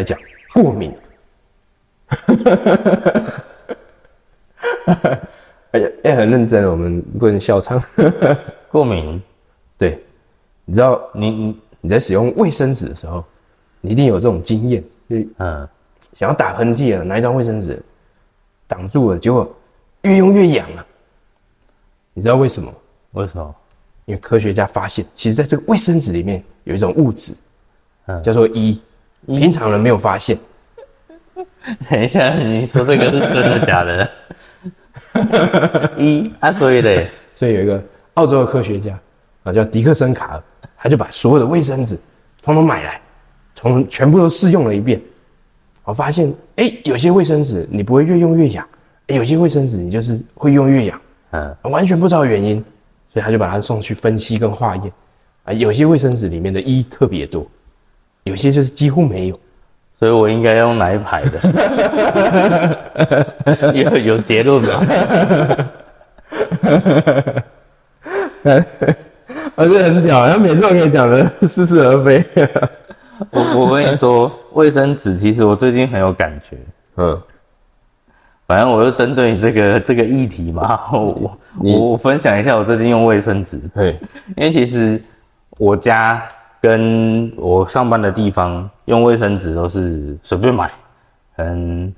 来讲过敏。哎呀，哎，很认真，我们不能笑场。过敏，对，你知道你你你在使用卫生纸的时候，你一定有这种经验，就嗯，想要打喷嚏啊，拿一张卫生纸挡住了，结果越用越痒啊。你知道为什么？为什么？因为科学家发现，其实在这个卫生纸里面有一种物质，嗯叫做一，平常人没有发现。等一下，你说这个是真的假的？一啊，所以嘞，所以有一个澳洲的科学家啊，叫迪克森卡尔，他就把所有的卫生纸统统买来，从全部都试用了一遍，我发现，哎，有些卫生纸你不会越用越痒，诶有些卫生纸你就是会用越痒，嗯，完全不知道原因，所以他就把它送去分析跟化验，啊，有些卫生纸里面的一特别多，有些就是几乎没有。所以我应该用哪一排的？有有结论吗？啊，这很屌，他每次都可以讲的似是而非。我我跟你说，卫生纸其实我最近很有感觉。嗯，反正我就针对你这个这个议题嘛，我我我分享一下我最近用卫生纸，对，因为其实我家跟我上班的地方用卫生纸都是随便买，嗯，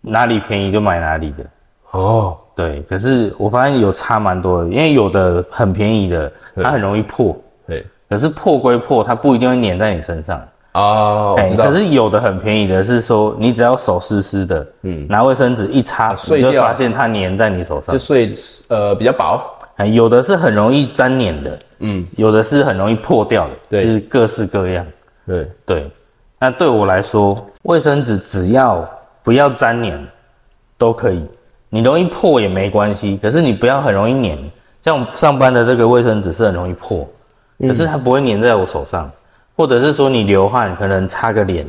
哪里便宜就买哪里的。哦，对，可是我发现有差蛮多的，因为有的很便宜的，它很容易破，对，可是破归破，它不一定会粘在你身上。哦，我可是有的很便宜的，是说你只要手湿湿的，嗯嗯，拿卫生纸一擦，你就发现它粘在你手上就。碎，呃，比较薄。哎，有的是很容易粘黏的，嗯，有的是很容易破掉的，对就是各式各样。对，对，那对我来说，卫生纸只要不要粘黏，都可以。你容易破也没关系，可是你不要很容易黏。像我上班的这个卫生纸是很容易破，可是它不会粘在我手上，或者是说你流汗可能擦个脸，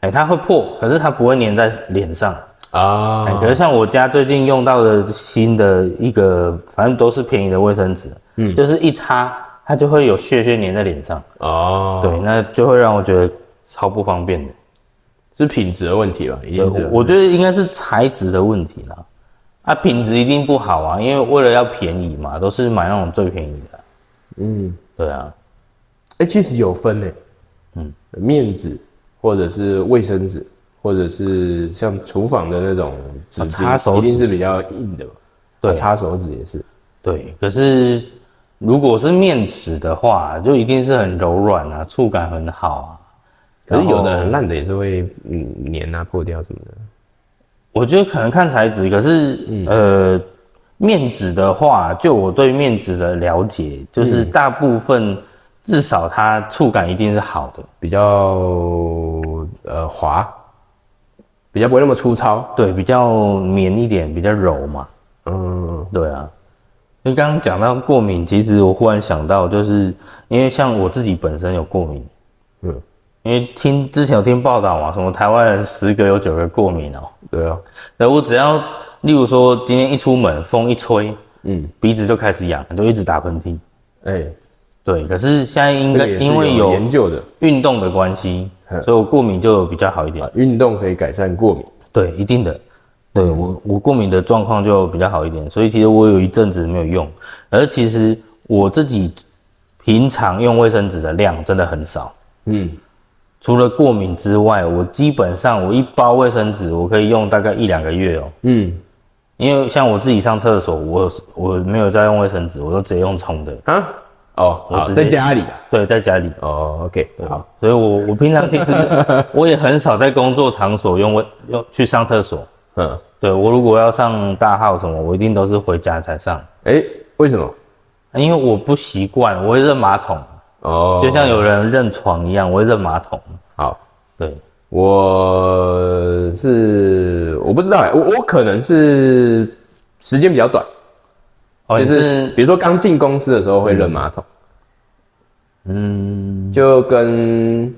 哎，它会破，可是它不会粘在脸上。哎，啊可是像我家最近用到的新的一个，反正都是便宜的卫生纸，嗯，就是一擦它就会有屑屑粘在脸上，哦，对，那就会让我觉得超不方便的。是品质的问题吧？一对定是。我觉得应该是材质的问题啦，啊，品质一定不好啊，因为为了要便宜嘛，都是买那种最便宜的啊。嗯，对啊，哎，其实有分呢。嗯，面纸或者是卫生纸，或者是像厨房的那种纸巾，擦手纸一定是比较硬的嘛。对啊擦手指也是。对。可是如果是面纸的话，就一定是很柔软啊，触感很好啊。可是有的很烂的也是会嗯粘啊破掉什么的。我觉得可能看材质，可是、呃，面纸的话，就我对面纸的了解，就是大部分、至少它触感一定是好的，比较呃滑，比较不会那么粗糙。对，比较绵一点，比较柔嘛。嗯，对啊，因为刚刚讲到过敏，其实我忽然想到，就是因为像我自己本身有过敏，嗯，因为听之前有听报道嘛，什么台湾人十个有九个过敏哦、对啊，那，我只要例如说今天一出门，风一吹，嗯，鼻子就开始痒，就一直打喷嚏。哎、对，可是现在应该因为有研究的运动的关系嗯，所以我过敏就有比较好一点啊。，运动可以改善过敏。对，一定的。对我，我过敏的状况就比较好一点，所以其实我有一阵子没有用，而其实我自己平常用卫生纸的量真的很少，嗯，除了过敏之外，我基本上我一包卫生纸我可以用大概一两个月哦。嗯因为像我自己上厕所，我我没有在用卫生纸，我都直接用冲的。啊，哦，好，我直接在家里啊。对，在家里。哦，OK，好，所以我我平常其实 我也很少在工作场所用卫用去上厕所。嗯，对我如果要上大号什么，我一定都是回家才上，哎、为什么？因为我不习惯，我会认马桶，哦，就像有人认床一样，我会认马桶。好，对，我是我不知道哎、我我可能是时间比较短，哦，就你是比如说刚进公司的时候会扔马桶，嗯，就跟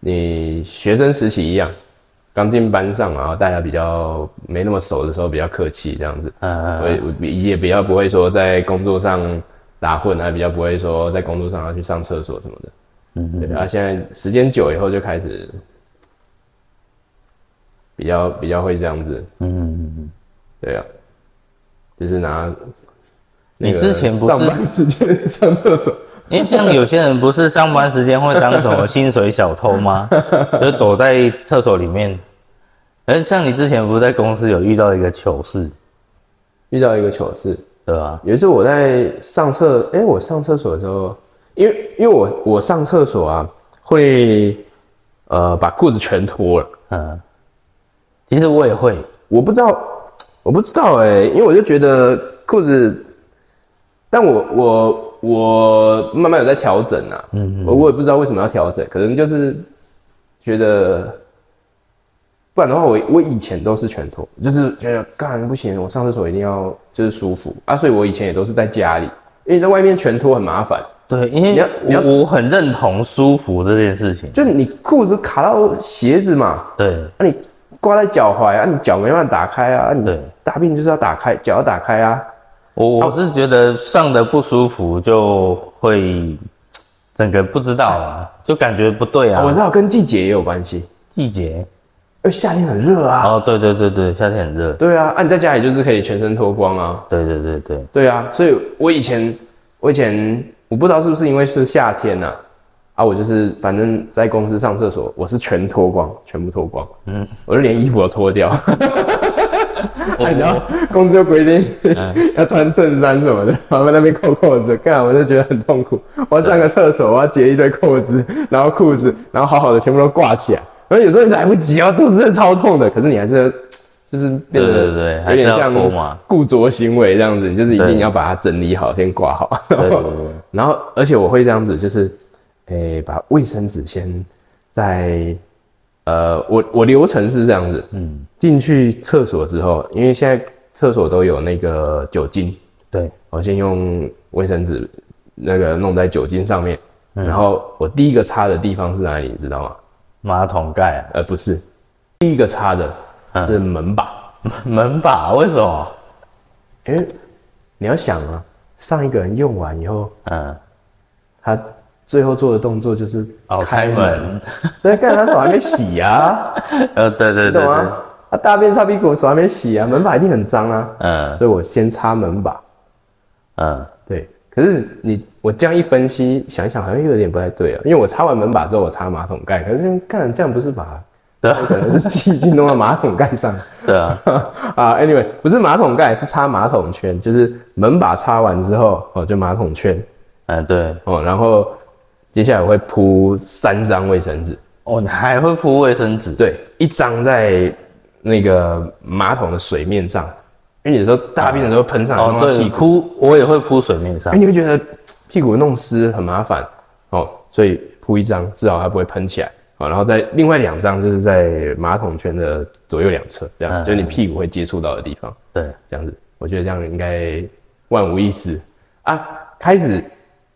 你学生时期一样，刚进班上，然后大家比较没那么熟的时候比较客气这样子，嗯，所以我也比较不会说在工作上打混啊，比较不会说在工作上要去上厕所什么的。嗯对啊，现在时间久以后就开始比较比较会这样子，嗯嗯嗯，对啊，就是拿你那个之前不是上班时间上厕所，因为像有些人不是上班时间会当什么薪水小偷吗？就躲在厕所里面。而像你之前不是在公司有遇到一个糗事，遇到一个糗事，对吧？有一次我在上厕，哎、我上厕所的时候，因为因为我我上厕所啊，会呃把裤子全脱了。嗯，其实我也会，我不知道，我不知道哎、因为我就觉得裤子，但我我我慢慢有在调整啊，嗯我我也不知道为什么要调整，可能就是觉得，不然的话我我以前都是全脱，就是觉得干不行，我上厕所一定要就是舒服。啊，所以我以前也都是在家里，因为在外面全脱很麻烦，对，因为你要你要我我很认同舒服这件事情。就你裤子卡到鞋子嘛，对，啊你挂在脚踝啊，你脚没办法打开啊，啊你对。大便就是要打开，脚要打开啊。我我是觉得上的不舒服就会整个不知道啊，就感觉不对啊。我知道跟季节也有关系，季节因为夏天很热啊。哦，对对对对，夏天很热。对啊，啊你在家里就是可以全身脱光啊。对对对对，对啊，所以我以前我以前我不知道是不是因为是夏天呐、啊，我就是反正在公司上厕所，我是全脱光，全部脱光，嗯，我就连衣服都脱掉。哎然后公司又规定 要穿衬衫什么的，然后在那边扣扣子，干我就觉得很痛苦。我要上个厕所，我要解一堆扣子，然后裤子，然后好好的全部都挂起来。然后有时候你来不及哦，肚子真的超痛的，可是你还是 就是变得对对对有点像脱嘛固着行为这样子，你就是一定要把它整理好，先挂好。然后而且我会这样子，就是诶、把卫生纸先在呃，我我流程是这样子，嗯，进去厕所之后，因为现在厕所都有那个酒精，对，我先用卫生纸那个弄在酒精上面，然后我第一个擦的地方是哪里，你知道吗？马桶盖啊，呃，不是，第一个擦的是门把，门把？为什么？因为你要想啊，上一个人用完以后，嗯，他最后做的动作就是哦，开门，所以干他手还没洗啊，呃，对对对对，懂吗？他大便擦屁股，手还没洗啊，门把一定很脏啊，嗯。所以我先擦门把。嗯，对，可是你我这样一分析，想一想好像又有点不太对啊，因为我擦完门把之后，我擦马桶盖，可是干这样不是把对啊。可能是细菌弄到马桶盖上。对啊，啊？Anyway，不是马桶盖，是擦马桶圈，就是门把擦完之后哦，就马桶圈。嗯对，哦，然后接下来我会铺三张卫生纸，哦，你还会铺卫生纸？对，一张在那个马桶的水面上，因为有时候大便的时候喷上来，哦弄到屁对，股，铺我也会铺水面上。哎，，你会觉得屁股弄湿很麻烦。哦，所以铺一张，至少它不会喷起来。好，然后再另外两张就是在马桶圈的左右两侧，这样、嗯。就是你屁股会接触到的地方，对，这样子，我觉得这样应该万无一失。啊。开始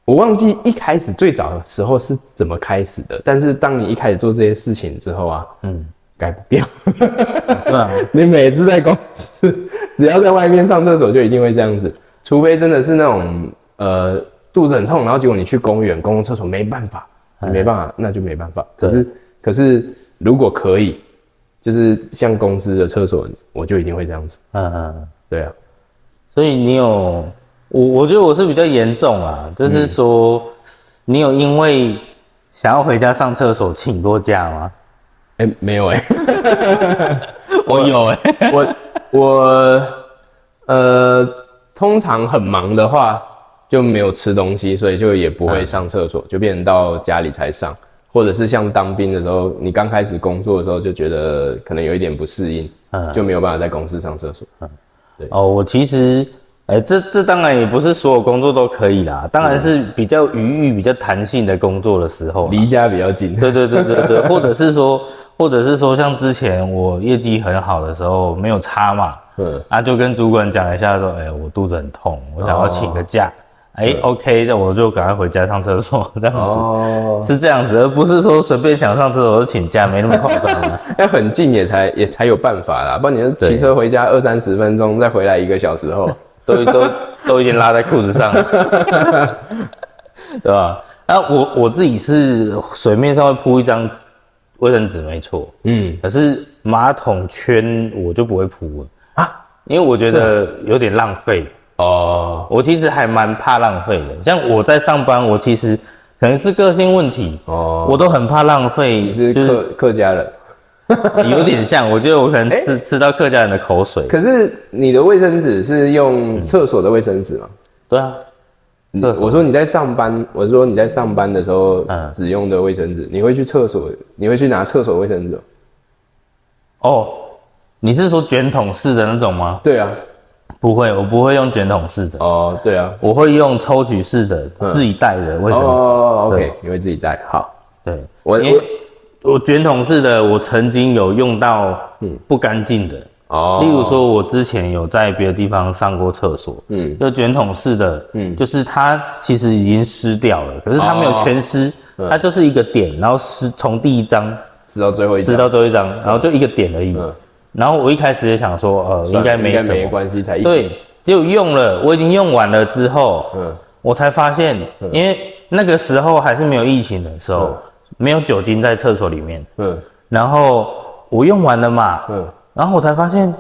我忘记一开始最早的时候是怎么开始的，但是当你一开始做这些事情之后啊，嗯，改不掉。对啊，你每次在公司，只要在外面上厕所，就一定会这样子，除非真的是那种呃肚子很痛，然后结果你去公园公共厕所没办法，你没办法，那就没办法。可是可是如果可以，就是像公司的厕所，我就一定会这样子。嗯嗯。对啊，所以你有我，我觉得我是比较严重啊，就是说、你有因为想要回家上厕所请过假吗？哎、没有哎、我有哎、我我呃，通常很忙的话就没有吃东西，所以就也不会上厕所，就变成到家里才上，或者是像当兵的时候，你刚开始工作的时候就觉得可能有一点不适应，嗯。就没有办法在公司上厕所。对。哦，我其实，哎、这这当然也不是所有工作都可以啦，当然是比较余裕、比较弹性的工作的时候，离家比较近，对对对对对，或者是说，或者是说，像之前我业绩很好的时候没有差嘛，嗯，啊，就跟主管讲一下说，哎、我肚子很痛，我想要请个假，哎、o k 那我就赶快回家上厕所，这样子。哦，是这样子，而不是说随便想上厕所就请假，没那么夸张啊。要很近也才也才有办法啦，不然你就骑车回家二三十分钟，再回来一个小时后，都都都已经拉在裤子上了，对吧？啊，我我自己是水面上会铺一张卫生纸，没错，嗯可是马桶圈我就不会铺了，啊，因为我觉得有点浪费。哦，我其实还蛮怕浪费的，像我在上班，我其实可能是个性问题，哦我都很怕浪费，你是就是客客家人，有点像，我觉得我可能吃、吃到客家人的口水。可是你的卫生纸是用厕所的卫生纸吗？对啊，我说你在上班，我说你在上班的时候嗯使用的卫生纸，你会去厕所，你会去拿厕所卫生纸？哦，你是说卷筒式的那种吗？对啊，不会，我不会用卷筒式的，哦，对啊，我会用抽取式的、自己带的卫生纸。哦对，OK，你会自己带，好，对，我我卷筒式的，我曾经有用到不干净的，哦，例如说，我之前有在别的地方上过厕所，嗯。就卷筒式的，嗯。就是它其实已经湿掉了，可是它没有全湿，它就是一个点，然后湿从第一张湿到最后一张，湿到最后一张，然后就一个点而已。嗯。然后我一开始也想说，呃，应该没应该没什么，关系，才一，对，结果用了，我已经用完了之后，嗯。我才发现，因为那个时候还是没有疫情的时候，没有酒精在厕所里面，嗯然后我用完了嘛，嗯然后我才发现，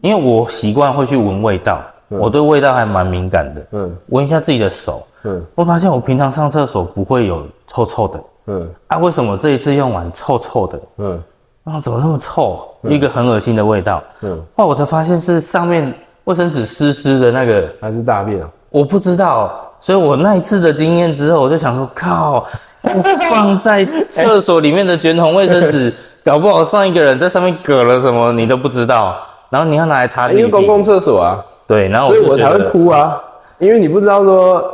因为我习惯会去闻味道，我对味道还蛮敏感的，嗯闻一下自己的手，嗯我发现我平常上厕所不会有臭臭的，嗯啊，为什么这一次用完臭臭的？嗯啊，怎么那么臭？一个很恶心的味道。嗯，后来我才发现是上面卫生纸湿湿的那个，还是大便啊？我不知道，所以我那一次的经验之后，我就想说，靠，我放在厕所里面的卷筒卫生纸，搞不好上一个人在上面搁了什么，你都不知道，然后你要拿来擦因为。公共厕所啊，对，然后所以我才会哭啊，因为你不知道说，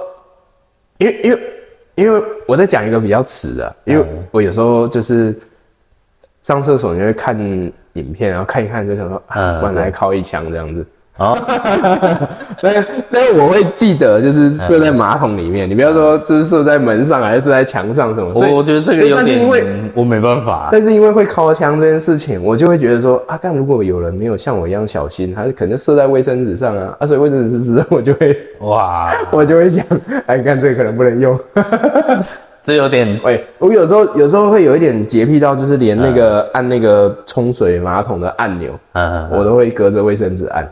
因为因为因为我在讲一个比较迟的，因为我有时候就是上厕所你会看影片，然后看一看就想说，啊，嗯不然来靠一枪这样子。哦，但但是我会记得，就是射在马桶里面，你不要说就是射在门上还是射在墙上什么。所以我我觉得这个有点因为，我没办法。但是因为会靠枪这件事情，我就会觉得说，啊，干如果有人没有像我一样小心，他可能射在卫生纸上啊，啊，所以卫生纸湿湿，我就会哇，我就会想，哎，看这个可能不能用。这有点喂，我有时候有时候会有一点洁癖到，就是连那个按那个冲水马桶的按钮，嗯，我都会隔着卫生纸按，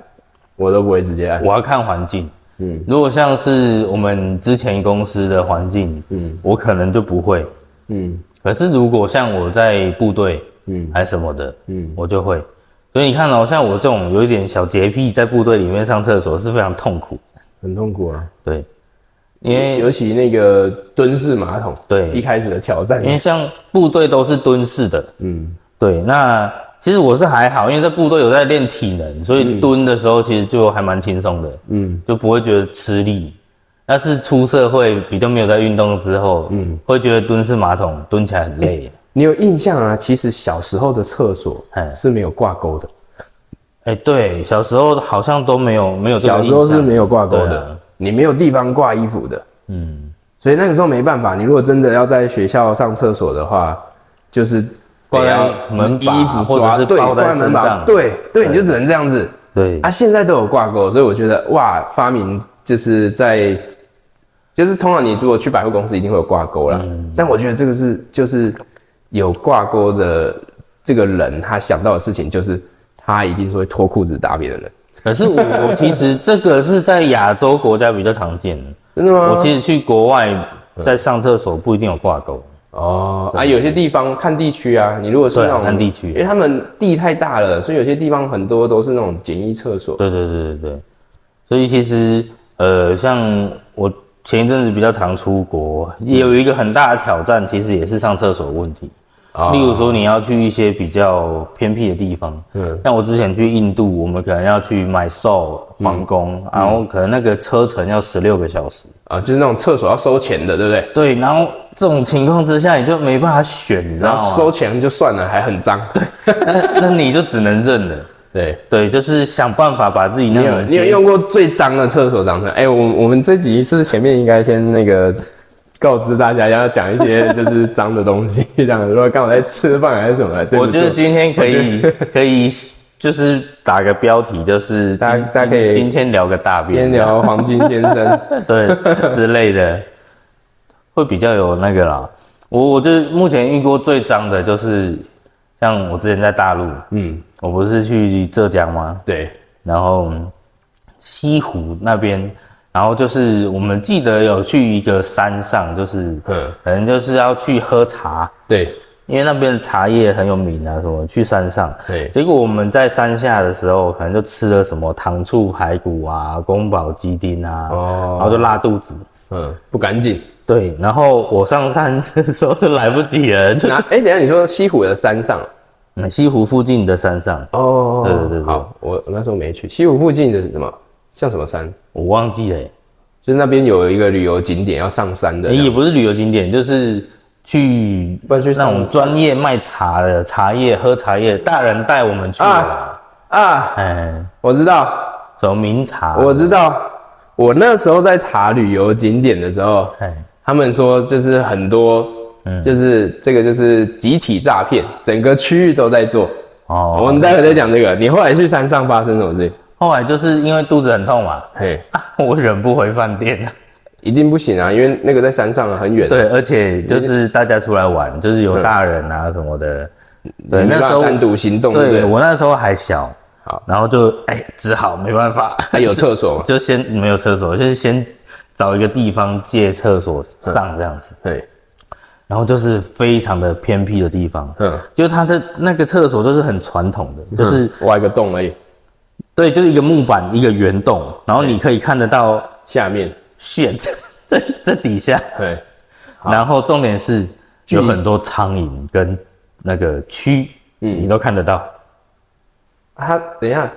我都不会直接按。我要看环境。嗯如果像是我们之前公司的环境，嗯我可能就不会。嗯可是如果像我在部队嗯还什么的，嗯，我就会。所以你看哦，像我这种有一点小洁癖，在部队里面上厕所是非常痛苦。很痛苦啊。对，因为尤其那个蹲式马桶，对一开始的挑战因，为像部队都是蹲式的，嗯对，那其实我是还好，因为在部队有在练体能，所以蹲的时候其实就还蛮轻松的，嗯就不会觉得吃力。但是出社会比较没有在运动之后，嗯，会觉得蹲式马桶蹲起来很累。你有印象啊？其实小时候的厕所哎是没有挂钩的，哎、对，小时候好像都没有没有这个小时候是没有挂钩的，啊你没有地方挂衣服的，嗯，所以那个时候没办法。你如果真的要在学校上厕所的话，就是挂在门把衣服或者是包在门上对对，你就只能这样子。对，啊，现在都有挂钩，所以我觉得哇，发明就是在，就是通常你如果去百货公司一定会有挂钩啦。嗯但我觉得这个是就是有挂钩的这个人，他想到的事情就是他一定是会脱裤子打别的人。可是我我其实 这个是在亚洲国家比较常见的，真的吗？我其实去国外在上厕所不一定有挂钩。哦啊，有些地方看地区啊，你如果是那种看地区因为他们地太大了，所以有些地方很多都是那种简易厕所。对对对对对，所以其实呃，像我前一阵子比较常出国，也有一个很大的挑战，其实也是上厕所问题。啊例如说你要去一些比较偏僻的地方，嗯像我之前去印度，我们可能要去买寿皇宫，然后可能那个车程要十六个小时。啊，就是那种厕所要收钱的，对不对？对，然后这种情况之下，你就没办法选，你知道吗？然后收钱就算了，还很脏。对那 那你就只能认了。对。对，就是想办法把自己那你有种你有用过最脏的厕所长什么样？哎、我我们这集是前面应该先那个告知大家要讲一些就是脏的东西，这样如果刚好在吃饭还是什么，对不我觉得起今天可以可以就是打个标题，就是大家大家可以今天聊个大便，今天聊黄金先生，对之类的。会比较有那个啦。我我就目前遇过最脏的就是，像我之前在大陆，嗯，我不是去浙江吗？对，然后嗯西湖那边，然后就是我们记得有去一个山上，就是嗯，可能就是要去喝茶，对，因为那边的茶叶很有名啊，什么去山上。对，结果我们在山下的时候，可能就吃了什么糖醋排骨啊、宫保鸡丁啊，哦然后就拉肚子。嗯，不干净。对，然后我上山的时候是来不及了，就那 哎、等一下你说西湖的山上嗯西湖附近的山上，哦对对对对好，我我那时候没去西湖附近的是什么？像什么山？我忘记了耶、就是那边有一个旅游景点要上山的也不是旅游景点，就是去那种专业卖茶的茶叶喝茶叶，大人带我们去的。啊啊，哎，我知道，什么名茶？我知道，我那时候在查旅游景点的时候，哎，他们说就是很多，嗯就是这个就是集体诈骗，整个区域都在做。哦，我们待会再讲这个。你后来去山上发生什么事？后来就是因为肚子很痛嘛，嘿，我忍不回饭店了。一定不行啊，因为那个在山上啊，很远。，对，而且就是大家出来玩，就是有大人啊什么的。对，那时候单独行动，对不对对？我那时候还小，好，然后就哎，只好没办法，还有厕所嘛？就先没有厕所，就是先找一个地方借厕所上这样子。对，然后就是非常的偏僻的地方，嗯，就它的那个厕所都是很传统的，就是、挖一个洞而已，对，就是一个木板一个圆洞，然后你可以看得到下面，线 在在底下，对，然后重点是有很多苍蝇跟那个蛆，嗯你都看得到。它等一下，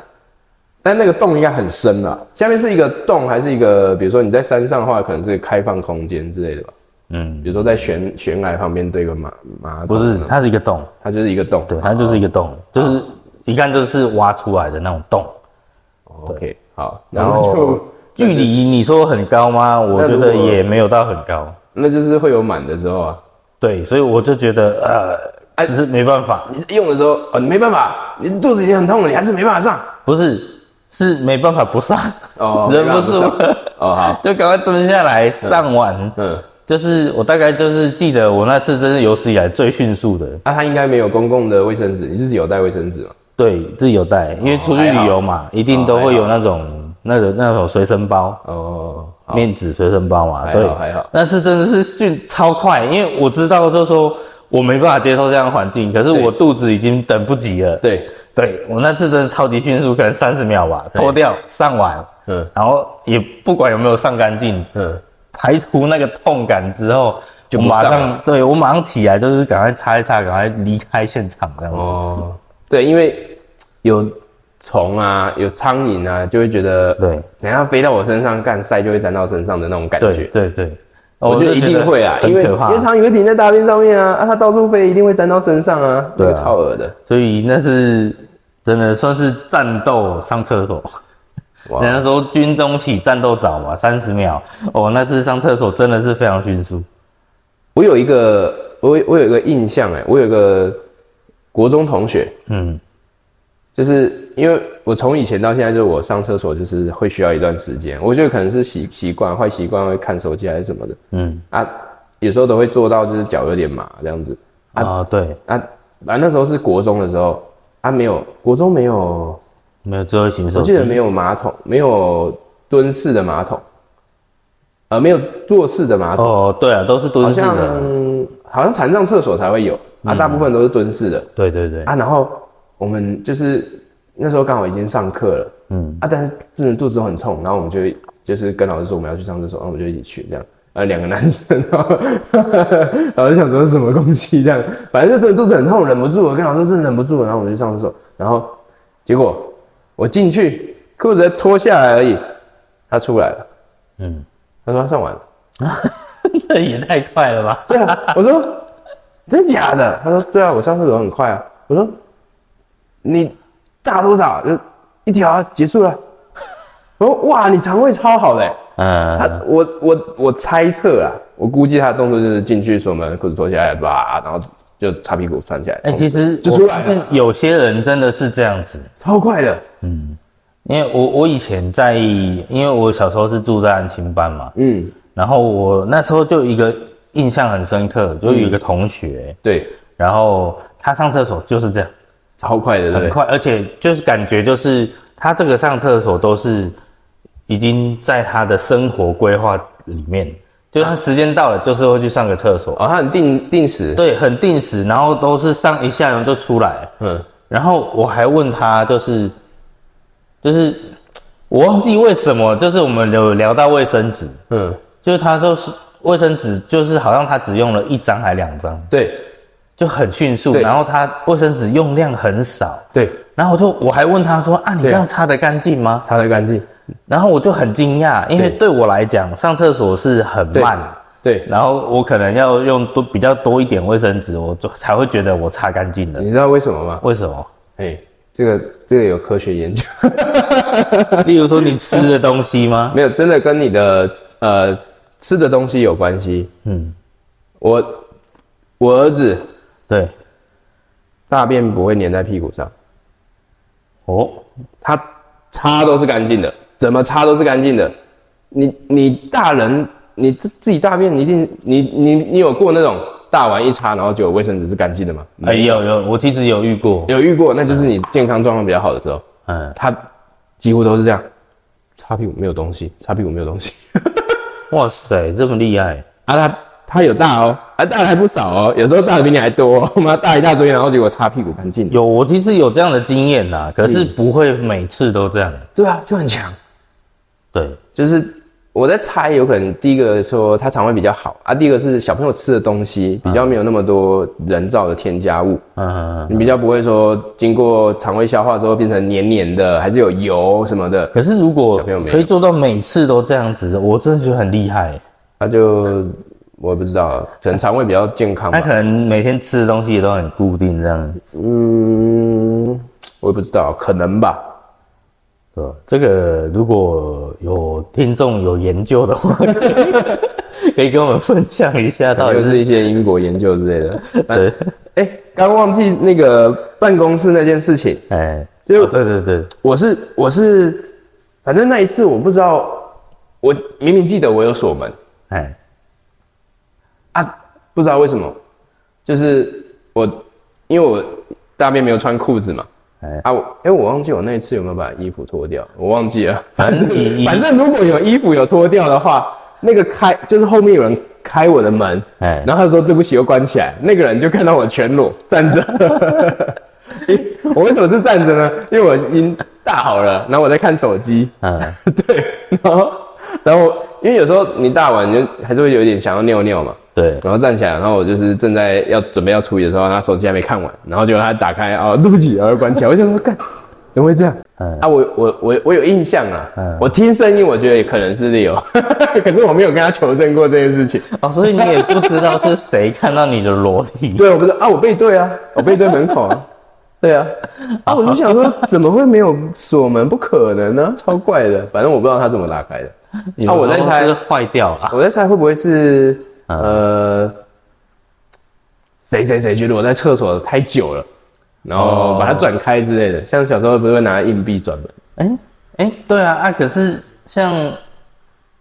但那个洞应该很深了。下面是一个洞，还是一个？比如说你在山上的话，可能是开放空间之类的吧？嗯，比如说在悬悬崖旁边堆个马马，不是，它是一个洞，它就是一个洞。对，它就是一个洞，就是一看就是挖出来的那种洞。OK，好，然然后就后距离你说很高吗？我觉得也没有到很高。那就是会有满的时候啊。对，所以我就觉得呃，只是没办法，你用的时候，哦，你没办法，你肚子已经很痛了，你还是没办法上。不是是没办法不上，哦 忍不住哦，好，就赶快蹲下来上完。嗯，就是我大概就是记得我那次真是有史以来最迅速的，那、他应该没有公共的卫生纸，你自己有带卫生纸吗？对自己有带，因为出去旅游嘛，一定都会有那种那个那种随身包。哦，面纸随身包嘛，对。还好，但是真的是迅超快，因为我知道就是说我没办法接受这样的环境，可是我肚子已经等不及了。对，对我那次真的超级迅速，可能三十秒吧，脱掉上完，嗯。然后也不管有没有上干净，嗯，排除那个痛感之后，就马上对我马上起来，就是赶快擦一擦，赶快离开现场这样子。哦，对，因为有虫啊，有苍蝇啊，就会觉得，对等下飞到我身上干晒就会沾到身上的那种感对觉。对对，我觉得一定会啊，因为因为。苍蝇会停在大便上面啊，啊，它到处飞，一定会沾到身上啊，对个超恶的。所以那是真的算是战斗上厕所。哇人家说军中起战斗早嘛，三十秒。哦，那次上厕所真的是非常迅速。我有一个，我有我有一个印象哎，我有一个国中同学，嗯就是因为我从以前到现在，就是我上厕所就是会需要一段时间，我觉得可能是习习惯坏习惯，会看手机还是什么的。嗯。啊，有时候都会做到就是脚有点麻这样子。啊、对，啊，反正那时候是国中的时候啊，没有国中没有，没有智慧型手机。我记得没有马桶，没有蹲式的马桶，呃，没有坐式的马桶，哦，对啊，都是蹲式的。好像好像残障厕所才会有啊，大部分都是蹲式的。对对对，啊，然后我们就是那时候刚好已经上课了嗯啊，但是真的肚子很痛，然后我们就就是跟老师说我们要去上厕所，然后我们就一起去这样，呃，两个男生，然后 然后就想说是什么东西这样，反正就真的肚子很痛，忍不住我，跟老师真的忍不住，然后我们就上厕所，然后结果我进去裤子才脱下来而已，他出来了，嗯，他说他上完了。这也太快了吧？对啊，我说真的假的？他说对啊，我上厕所很快啊。我说你大多少？就一条啊，结束了。我说哇，你肠胃超好嘞欸、嗯，他我我我猜测啊，我估计他的动作就是进去锁门，裤子脱下来，吧，然后就擦屁股穿起来。哎、其实就出来了我发现有些人真的是这样子。超快的。嗯因为我我以前在，因为我小时候是住在安亲班嘛，嗯，然后我那时候就一个印象很深刻，就有一个同学，对，然后他上厕所就是这样，超快的？很快，而且就是感觉就是他这个上厕所都是已经在他的生活规划里面，就是他时间到了就是会去上个厕所，哦，他很定定时，对，很定时，然后都是上一下然后就出来，嗯，然后我还问他，就是就是我忘记为什么，就是我们有聊到卫生纸，嗯，就是他说是卫生纸，就是好像他只用了一张还两张，对就很迅速，然后他卫生纸用量很少，对，然后我就我还问他说啊，你这样擦得干净吗？擦得干净，然后我就很惊讶，因为对对我来讲上厕所是很慢，对，然后我可能要用多比较多一点卫生纸，我就才会觉得我擦干净了。你知道为什么吗？为什么？哎，这个这个有科学研究，例如说你吃的东西吗？没有真的跟你的呃吃的东西有关系。嗯，我我儿子对，大便不会粘在屁股上，哦，他擦都是干净的，怎么擦都是干净的。你你大人你自自己大便，你一定你你你有过那种大完一擦，然后就有卫生纸是干净的吗？哎、有。有，我其实有遇过，有遇过，那就是你健康状况比较好的时候，嗯，他几乎都是这样，擦屁股没有东西，擦屁股没有东西。哇塞，这么厉害，啊，他他有大哦，还大的还不少哦，有时候大的比你还多、哦，妈大一大堆，然后结果擦屁股干净。有我其实有这样的经验呐，可是不会每次都这样，对啊，就很强。对，就是我在猜，有可能第一个说他肠胃比较好啊，第一个是小朋友吃的东西比较没有那么多人造的添加物，嗯嗯嗯。你比较不会说经过肠胃消化之后变成黏黏的，还是有油什么的，可是如果小朋友可以做到每次都这样子，我真的觉得很厉害。他就我也不知道，可能肠胃比较健康吧。他可能每天吃的东西也都很固定，这样，嗯，我也不知道，可能吧。对吧？这个如果有听众有研究的话，可以跟我们分享一下，到底就是是一些英国研究之类的。对，哎、刚忘记那个办公室那件事情，哎，就哦对对对，我是我是，反正那一次我不知道，我明明记得我有锁门哎，啊，不知道为什么，就是我因为我大便没有穿裤子嘛，哎。啊我哎、我忘记我那一次有没有把衣服脱掉，我忘记了，反正反正如果有衣服有脱掉的话，那个开就是后面有人开我的门，哎，然后他说对不起又关起来，那个人就看到我全裸站着。我为什么是站着呢？因为我已经大好了，然后我在看手机，嗯，对，然后然后因为有时候你大完你就还是会有一点想要尿尿嘛，对，然后站起来，然后我就是正在要准备要处理的时候，他手机还没看完，然后结果他打开哦，对不起，然后关起来，我想说干怎么会这样？嗯啊，我我我我有印象啊，嗯我听声音我觉得也可能是 Leo，可是我没有跟他求证过这件事情。哦，所以你也不知道是谁看到你的裸体，对，我不知道啊，我背对啊，我背对门口啊，对啊，啊，我就想说怎么会没有锁门？不可能呢、超怪的。反正我不知道他怎么打开的。你啊我在猜是坏掉了，我在猜会不会是嗯呃谁谁谁觉得我在厕所太久了，然后哦把它转开之类的。像小时候不是会拿硬币转门？哎哎，对啊啊，可是像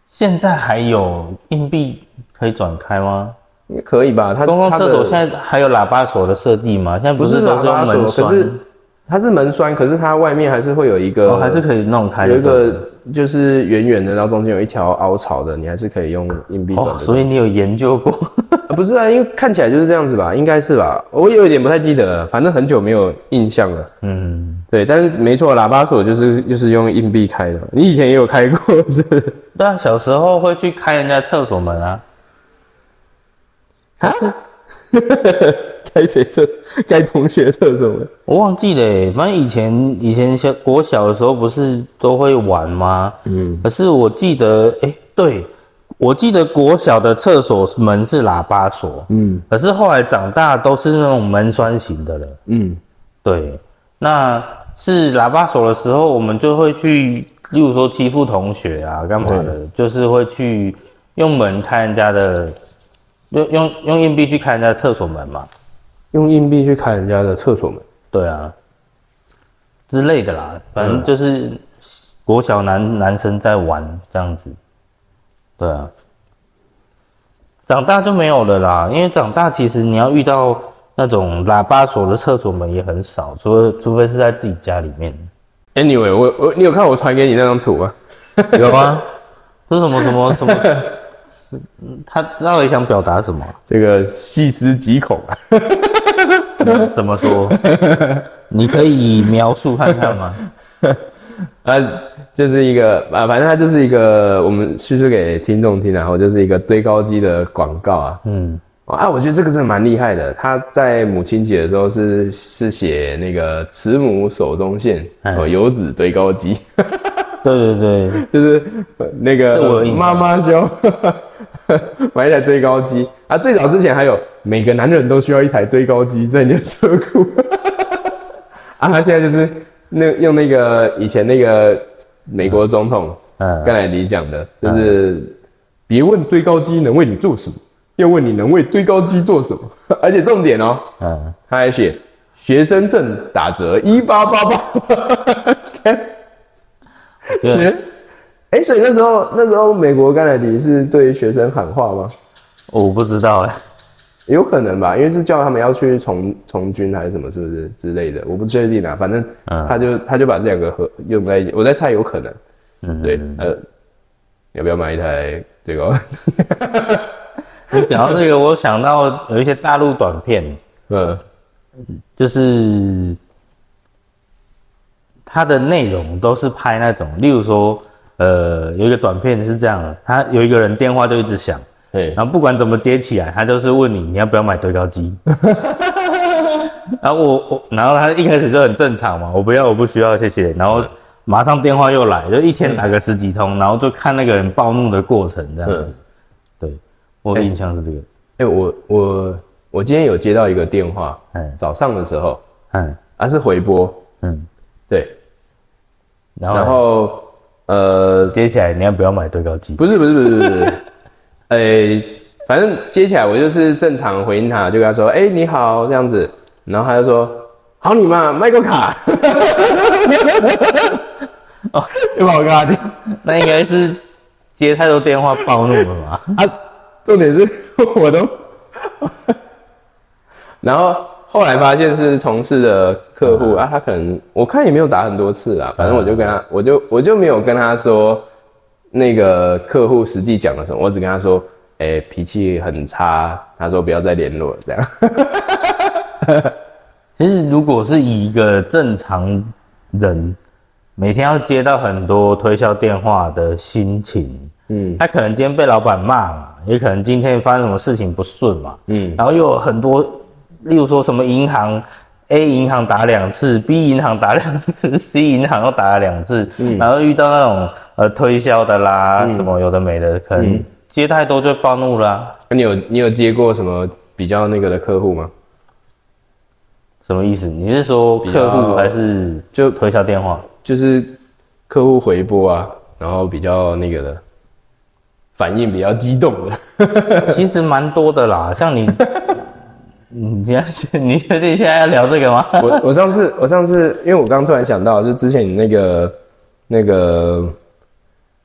现在还有硬币可以转开吗？也可以吧？它公共厕所现在还有喇叭锁的设计吗？现在不是是都是门栓，是它是门栓，可是它外面还是会有一个，哦，还是可以弄开有一个就是圆圆的，然后中间有一条凹槽的，你还是可以用硬币转哦，所以你有研究过？啊 不是啊，因为看起来就是这样子吧，应该是吧？我有一点不太记得了，反正很久没有印象了。嗯，对，但是没错，喇叭锁就是就是用硬币开的。你以前也有开过是不是？对啊，小时候会去开人家厕所门啊。啊？开谁厕？该同学厕所门？我忘记了欸，反正以前以前小国小的时候不是都会玩吗？嗯，可是我记得，哎、对，我记得国小的厕所门是喇叭锁，嗯可是后来长大都是那种门栓型的了。嗯对，那是喇叭锁的时候，我们就会去，例如说欺负同学啊，干嘛的，就是会去用门开人家的，用用用硬币去开人家的厕所门嘛。用硬币去开人家的厕所门。对啊，之类的啦，反正就是国小男男生在玩这样子。对啊，长大就没有了啦，因为长大其实你要遇到那种喇叭锁的厕所门也很少，除了除非是在自己家里面。Anyway，我我你有看我传给你那张图吗？有啊，这是什么什么什么？嗯 他到底想表达什么？这个细思极恐啊！怎么说？你可以描述看看吗？啊，就是一个啊，反正它就是一个我们叙述给听众听，然后就是一个堆高机的广告啊。嗯，啊，我觉得这个真的蛮厉害的。他在母亲节的时候是是写那个慈母手中线游子堆高机，对对对，就是呃那个妈妈兄 买一台堆高机啊。最早之前还有每个男人都需要一台堆高机在你的车库 啊。他现在就是那用那个以前那个美国总统嗯，甘乃迪讲的，就是别问堆高机能为你做什么，要问你能为堆高机做什么。而且重点哦，嗯，他还写学生证打折一八八八。对，哎，所以那时候那时候美国甘乃迪是对学生喊话吗？我不知道哎，有可能吧，因为是叫他们要去从从军还是什么，是不是之类的？我不确定啊，反正嗯他就他就把这两个合用在一起，我在猜有可能。嗯，对，呃，要不要买一台这个？你讲到这个，我想到有一些大陆短片，嗯就是它的内容都是拍那种，例如说，呃，有一个短片是这样的，他有一个人电话就一直响，对，然后不管怎么接起来，他就是问你你要不要买堆高机。然 后我我，然后他一开始就很正常嘛，我不要，我不需要，谢谢。然后马上电话又来，就一天打个十几通，然后就看那个人暴怒的过程这样子。嗯。对，我的印象是这个。哎、我我我今天有接到一个电话，嗯。早上的时候，嗯。啊是回拨，嗯，对，然后呃接起来你要不要买对高机？不是不是不是不是 哎、反正接起来我就是正常回应他，就跟他说，哎、你好这样子，然后他就说，好你妈，麦克卡，哦，又把我挂掉。那应该是接太多电话暴怒了嘛？啊，重点是我都 然后后来发现是同事的客户啊，他可能我看也没有打很多次啦，反正我就跟他，我就我就没有跟他说那个客户实际讲了什么，我只跟他说，哎、脾气很差，他说不要再联络了这样。其实如果是以一个正常人每天要接到很多推销电话的心情，嗯。他可能今天被老板骂嘛，也可能今天发生什么事情不顺嘛，嗯。然后又有很多，例如说什么银行 A 银行打两次，B 银行打两次，C 银行又打了两次，然后遇到那种呃推销的啦，什么有的没的，可能接太多就暴怒啦、那你有你有接过什么比较那个的客户吗？什么意思？你是说客较户还是就推销电话？就是客户回拨啊，然后比较那个的反应比较激动的。其实蛮多的啦，像你，你现在你确定现在要聊这个吗？我我上次我上次，因为我刚刚突然想到，就之前你那个那个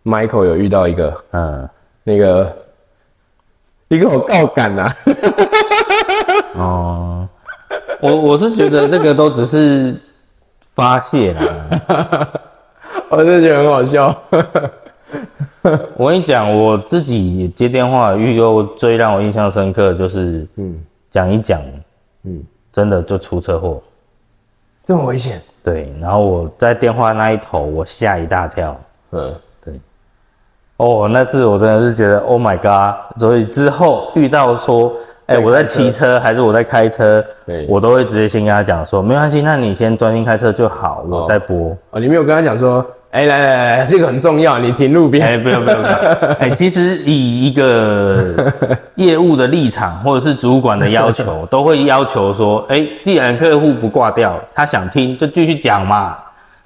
Michael 有遇到一个嗯，那个一个我告感啊，哦，我我是觉得这个都只是发泄啦。我真的觉得很好笑。我跟你讲，我自己接电话遇到最让我印象深刻的就是嗯讲一讲，嗯，真的就出车祸。这么危险。对，然后我在电话那一头，我吓一大跳。嗯，哦，那次我真的是觉得 Oh my God！所以之后遇到说，哎、我在骑车还是我在开车，我都会直接先跟他讲说，没关系，那你先专心开车就好，我再播。哦，你没有跟他讲说，哎、来来来，这个很重要，你停路边。哎、不用不用不用。哎、其实以一个业务的立场或者是主管的要求，都会要求说，哎、既然客户不挂掉，他想听就继续讲嘛。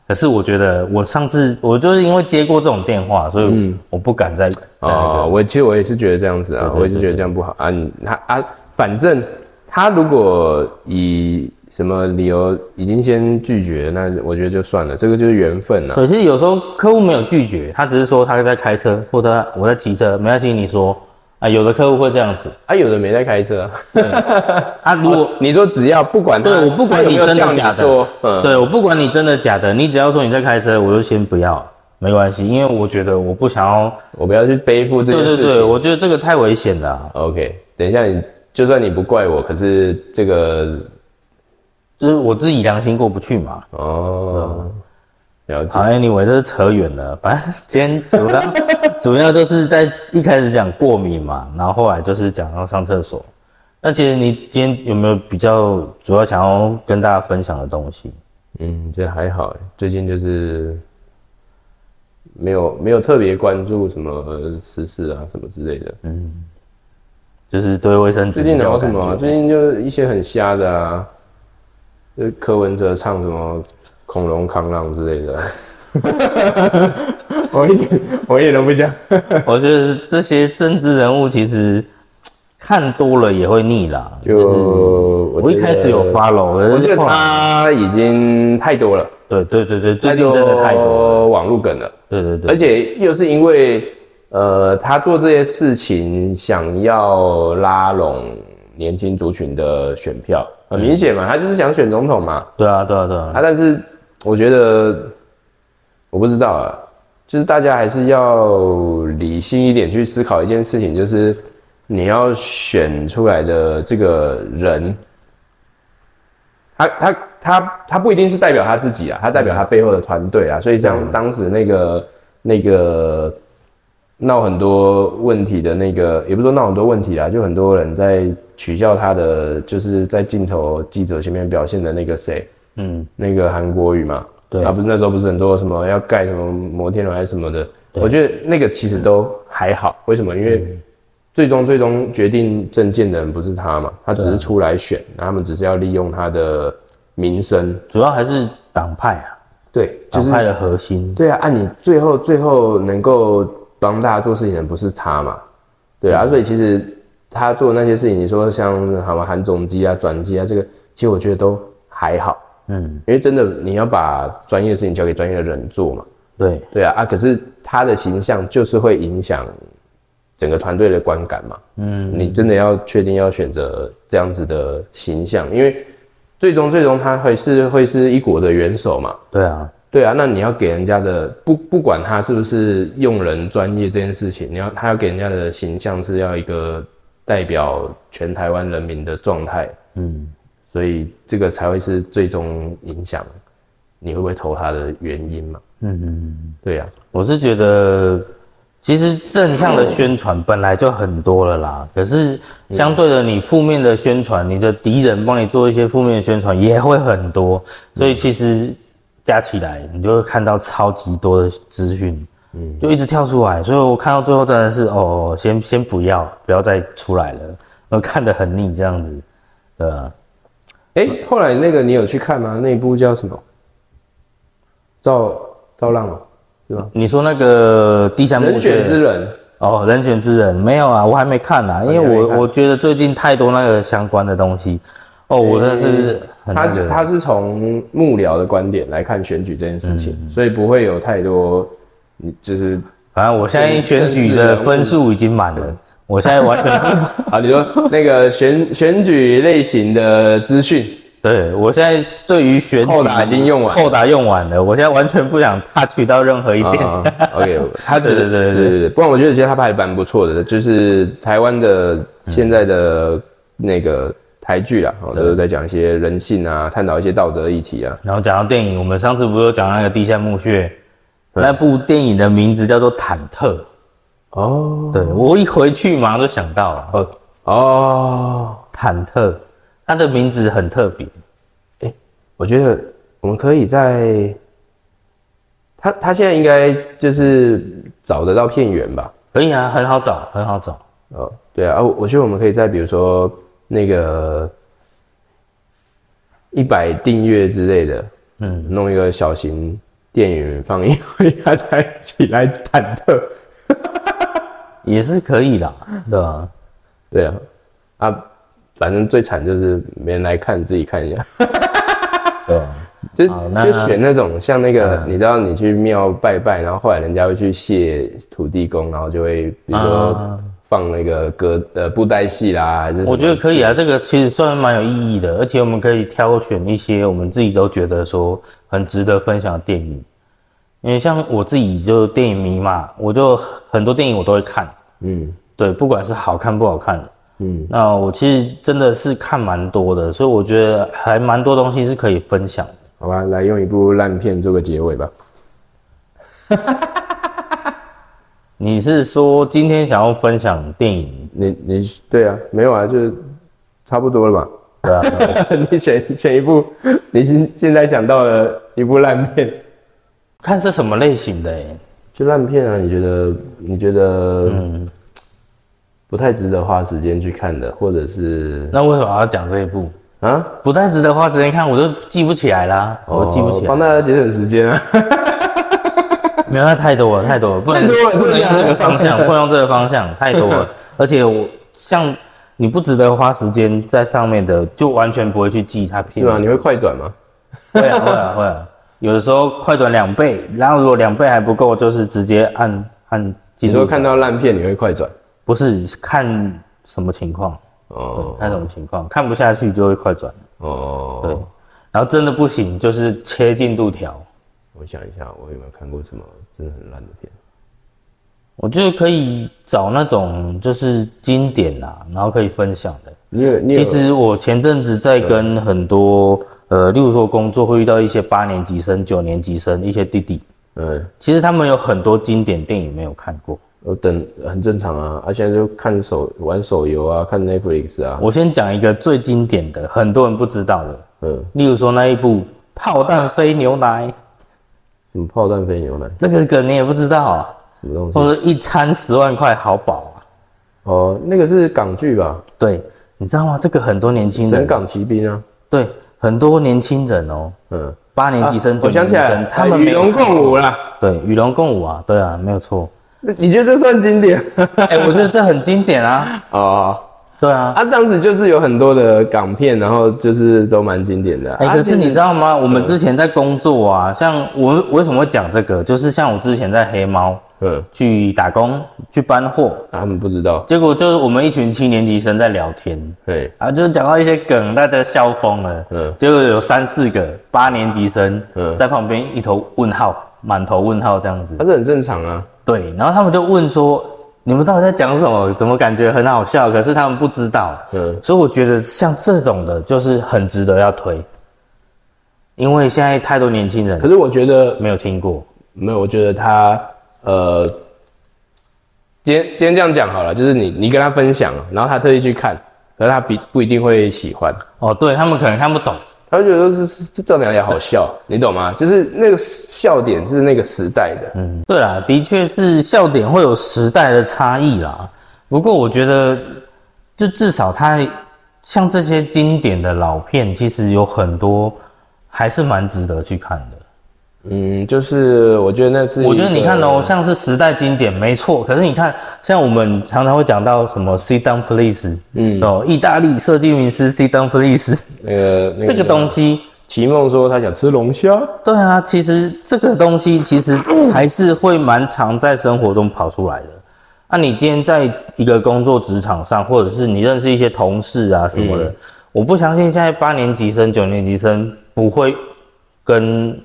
可是我觉得我上次我就是因为接过这种电话，所以我不敢再。哦，我其实我也是觉得这样子啊，我也是觉得这样不好啊。你他啊，反正他如果以什么理由已经先拒绝，那我觉得就算了，这个就是缘分啊。可是有时候客户没有拒绝，他只是说他在开车，或者我在骑车，没关系，你说，啊，有的客户会这样子。啊，有的没在开车啊。啊，如果你说只要不管他，对我不管你真的假的对我不管你真的假的，你只要说你在开车，我就先不要，没关系，因为我觉得我不想要。我不要去背负这件事情。对对对，我觉得这个太危险了啊、OK，等一下你就算你不怪我，可是这个就是我自己良心过不去嘛。哦，了解好。，anyway，这是扯远了。反正今天主要 主要就是在一开始讲过敏嘛，然后后来就是讲要上厕所。那其实你今天有没有比较主要想要跟大家分享的东西？嗯，这还好欸，最近就是没有没有特别关注什么时事啊什么之类的。嗯就是对卫生纸最近聊什么啊、最近就一些很瞎的啊，就是柯文哲唱什么恐龙扛浪之类的 啊。我一点我一点都不想。我觉得这些政治人物其实看多了也会腻啦。就我我一开始有 follow，我觉得他已经太多了，对对对对，最近真的太。多网络梗了，对对对，而且又是因为呃，他做这些事情想要拉拢年轻族群的选票，很明显嘛，他就是想选总统嘛。对啊对啊对啊。啊，，但是我觉得我不知道啊，就是大家还是要理性一点去思考一件事情，就是你要选出来的这个人，他他他他不一定是代表他自己啊，他代表他背后的团队啊，所以像当时那个那个闹很多问题的那个，也不是说闹很多问题啦，就很多人在取笑他的，就是在镜头记者前面表现的那个谁。嗯，那个韩国语嘛，对。啊，不是那时候不是很多什么要盖什么摩天轮还是什么的，我觉得那个其实都还好，为什么？因为最终最终决定政见的人不是他嘛，他只是出来选，那他们只是要利用他的名声，主要还是党派啊，对，就是党派的核心。对啊，按你最后最后能够帮大家做事情的人不是他嘛？对啊，所以其实他做的那些事情，你说像什么韩总机啊、转机啊，这个其实我觉得都还好，嗯，因为真的你要把专业的事情交给专业的人做嘛。对，对啊啊，可是他的形象就是会影响整个团队的观感嘛。嗯，你真的要确定要选择这样子的形象，因为最终最终他会是会是一国的元首嘛。对啊，对啊，那你要给人家的不不管他是不是用人专业这件事情，你要他要给人家的形象是要一个代表全台湾人民的状态，嗯，所以这个才会是最终影响你会不会投他的原因嘛。嗯嗯，对啊，我是觉得，其实正向的宣传本来就很多了啦，可是相对的，你负面的宣传，你的敌人帮你做一些负面的宣传也会很多，所以其实加起来，你就会看到超级多的资讯，嗯，就一直跳出来，所以我看到最后真的是，哦，先先不要，不要再出来了，我看得很腻这样子，对啊，哎、后来那个你有去看吗？那一部叫什么？造造浪吗？是吗？你说那个第三部人选之人，哦，人选之人没有啊，我还没看呢、因为我我觉得最近太多那个相关的东西，哦，我真的是很他他是从幕僚的观点来看选举这件事情，嗯所以不会有太多，你就是反正我相信选举的分数已经满了，我现在完全 啊，你说那个选 选举类型的资讯，对我现在对于选举扣打已经用完了。扣打用完了，我现在完全不想 touch 到任何一点。啊，OK，他的对对对对对对对，不然我觉得其实他拍的蛮不错的，就是台湾的现在的那个台剧啊，哦，都是在讲一些人性啊，探讨一些道德议题啊。然后讲到电影，我们上次不是有讲那个地下墓穴，那部电影的名字叫做《忐忑》。哦对我一回去马上就想到了哦哦，忐忑，它的名字很特别。哎我觉得我们可以在他他现在应该就是找得到片源吧？可以啊，很好找，很好找。哦，对啊，啊我我觉得我们可以在比如说那个一百订阅之类的，嗯，弄一个小型电影放映会，大家一起来忐忑。也是可以啦，对啊？对啊，啊，反正最惨就是没人来看，自己看一下。对吧？就就选那种像那个，嗯你知道你去庙拜拜，然后后来人家会去谢土地公，然后就会比如说啊放那个歌呃布袋戏啦，还是我觉得可以啊，这个其实算蛮有意义的，而且我们可以挑选一些我们自己都觉得说很值得分享的电影。因为像我自己就电影迷嘛，我就很多电影我都会看，嗯对，不管是好看不好看，嗯，那我其实真的是看蛮多的，所以我觉得还蛮多东西是可以分享的。好吧，来用一部烂片做个结尾吧。你是说今天想要分享电影？你你对啊，没有啊，就是差不多了吧？对啊，你选选一部你现现在想到了一部烂片，看是什么类型的、欸？就烂片啊？你觉得你觉得嗯不太值得花时间去看的，或者是那为什么要讲这一部？啊？不太值得花时间看，我都记不起来啦，我记不起来。哦帮大家节省时间啊。没有，那太多了，太多了，不能不能用这个方向，不能用这个方向，太多了。而且我像你不值得花时间在上面的，就完全不会去记它片是吗？你会快转吗？会啊会啊会啊，有的时候快转两倍，然后如果两倍还不够，就是直接按按你。说看到烂片你会快转？不是看什么情况，哦看什么情况，看不下去就会快转。哦，对，然后真的不行，就是切进度条。我想一下，我有没有看过什么真的很烂的片？我觉得可以找那种就是经典啊，然后可以分享的。你有你有其实我前阵子在跟很多呃，例如说工作会遇到一些八年级生、九年级生，一些弟弟，嗯，其实他们有很多经典电影没有看过。我等很正常啊，啊，现在就看手玩手游啊，看 Netflix 啊，我先讲一个最经典的，很多人不知道的，嗯，例如说那一部《炮弹飞牛奶》，什么炮弹飞牛奶，这个梗你也不知道啊，什么东西？或者一餐十万块好饱啊。哦，那个是港剧吧？对，你知道吗？这个很多年轻人，神港奇兵啊，对，很多年轻人哦，嗯，八年级生、我想起来了，他们与龙共舞啦。对与龙共舞啊，对啊，没有错。你觉得这算经典？哎、我觉得这很经典啊，哦，对啊。啊，当时就是有很多的港片，然后就是都蛮经典的啊。哎、啊可是你知道，道吗？我们之前在工作啊，像我我为什么会讲这个？就是像我之前在黑猫嗯，去打工去搬货，他们不知道，结果就是我们一群七年级生在聊天，对，啊，就是讲到一些梗，大家笑疯了。嗯结果有三四个八年级生嗯在旁边一头问号，满头问号这样子。啊，这很正常啊。对，然后他们就问说：“你们到底在讲什么？怎么感觉很好笑？”可是他们不知道，嗯，所以我觉得像这种的，就是很值得要推，因为现在太多年轻人可是我觉得没有听过。没有，我觉得他呃，今天今天这样讲好了，就是你你跟他分享，然后他特意去看，可是他比不一定会喜欢，哦，对他们可能看不懂，他就觉得这这这到底哪里好笑，你懂吗？就是那个笑点是那个时代的，嗯，对啦，的确是笑点会有时代的差异啦。不过我觉得，就至少它像这些经典的老片，其实有很多还是蛮值得去看的。嗯，就是我觉得那是，我觉得你看哦，像是时代经典没错，可是你看，像我们常常会讲到什么 “sit down please”，嗯哦，意大利设计名师 “sit down please”，那个那 这个东西，齐梦说他想吃龙虾，对啊，其实这个东西其实还是会蛮常在生活中跑出来的。那、你今天在一个工作职场上，或者是你认识一些同事啊什么的，我不相信现在八年级生、九年级生不会跟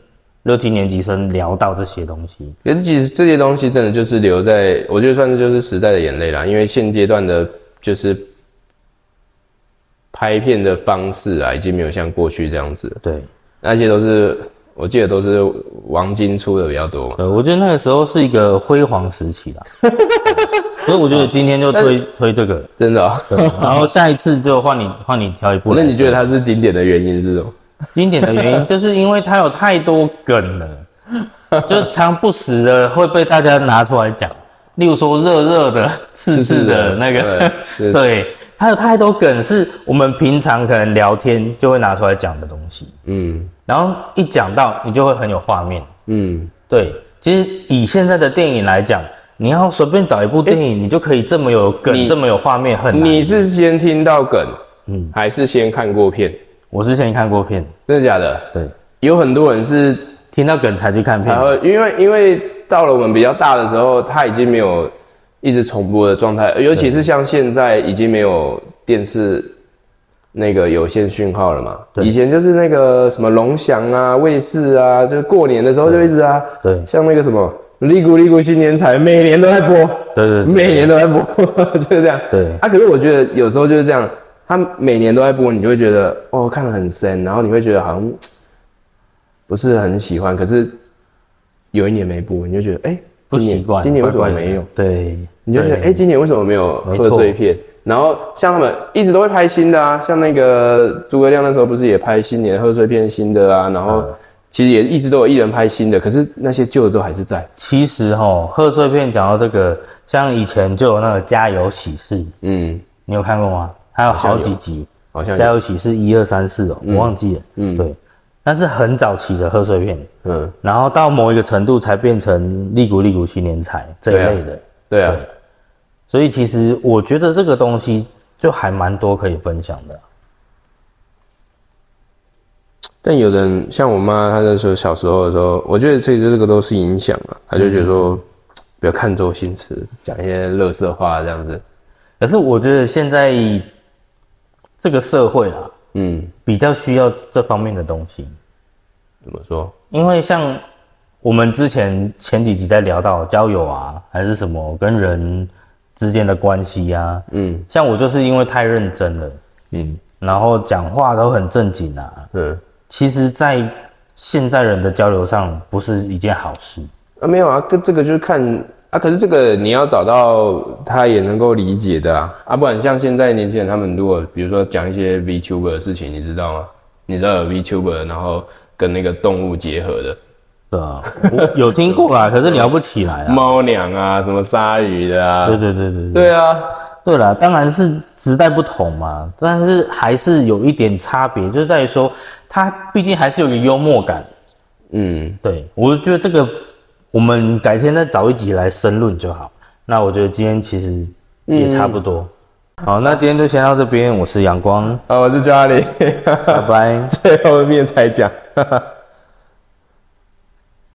六七年级生聊到这些东西。其实这些东西真的就是留在，我觉得算是就是时代的眼泪啦。因为现阶段的，就是拍片的方式啊，已经没有像过去这样子了。对，那些都是我记得都是王晶出的比较多嘛。呃，我觉得那个时候是一个辉煌时期啦。所以我觉得今天就推推这个，真的、哦？然后下一次就换你换你挑一部。那你觉得它是经典的原因是什么？经典的原因，就是因为它有太多梗了，就是常不时的会被大家拿出来讲。例如说热热的、刺刺的那个，对对，还有太多梗是我们平常可能聊天就会拿出来讲的东西，嗯然后一讲到你就会很有画面。嗯，对，其实以现在的电影来讲，你要随便找一部电影，你就可以这么有梗、这么有画面，很难。你是先听到梗，嗯，还是先看过片？我之前看过片，真的假的？对，有很多人是听到梗才去看片才。会，因为因为到了我们比较大的时候，他已经没有一直重播的状态，尤其是像现在已经没有电视那个有线讯号了嘛。对以前就是那个什么龙翔啊、卫视啊，就是过年的时候就一直啊，对像那个什么利古利古新年彩，每年都在播，对对对每年都在播，就是这样。对啊，可是我觉得有时候就是这样，他每年都在播，你就会觉得哦，看得很深，然后你会觉得好像不是很喜欢，可是有一年没播，你就觉得哎、不习惯，今年为什么没有？？对，你就觉得哎、对今年为什么没有贺岁片？然后像他们一直都会拍新的啊，像那个诸葛亮那时候不是也拍新年贺岁片新的啊，然后其实也一直都有艺人拍新的，可是那些旧的都还是在。其实哈，贺岁片讲到这个，像以前就有那个《家有喜事》，嗯，你有看过吗？还有好几集，《好像有家有喜事》一二三四哦，我忘记了。嗯对，但是很早期的贺岁片，嗯，然后到某一个程度才变成利古利古新年彩这一类的。对啊，所以其实我觉得这个东西就还蛮多可以分享的。但有人像我妈，她那时候小时候的时候，我觉得这这个都是影响啊，她就觉得说、不要看周星驰讲一些乐色话这样子。可是我觉得现在这个社会啊，嗯，比较需要这方面的东西，怎么说？因为像我们之前前几集在聊到交友啊，还是什么跟人之间的关系啊，嗯。像我就是因为太认真了，嗯。然后讲话都很正经啊，嗯。其实，在现在人的交流上不是一件好事。啊，没有啊，跟这个就是看啊，可是这个你要找到他也能够理解的啊，啊，不然像现在年轻人他们如果比如说讲一些 VTuber 的事情，你知道吗？你知道有 VTuber 然后跟那个动物结合的对啊，我有听过啊，可是聊不起来啊。猫娘啊，什么鲨鱼的啊，对对对对对。对啊，对啦，当然是时代不同嘛，但是还是有一点差别，就是在于说，他毕竟还是有个幽默感。嗯，对我觉得这个，我们改天再找一集来申论就好。那我觉得今天其实也差不多。好，那今天就先到这边，我是阳光，啊，我是 Charlie，拜拜。最后面才讲。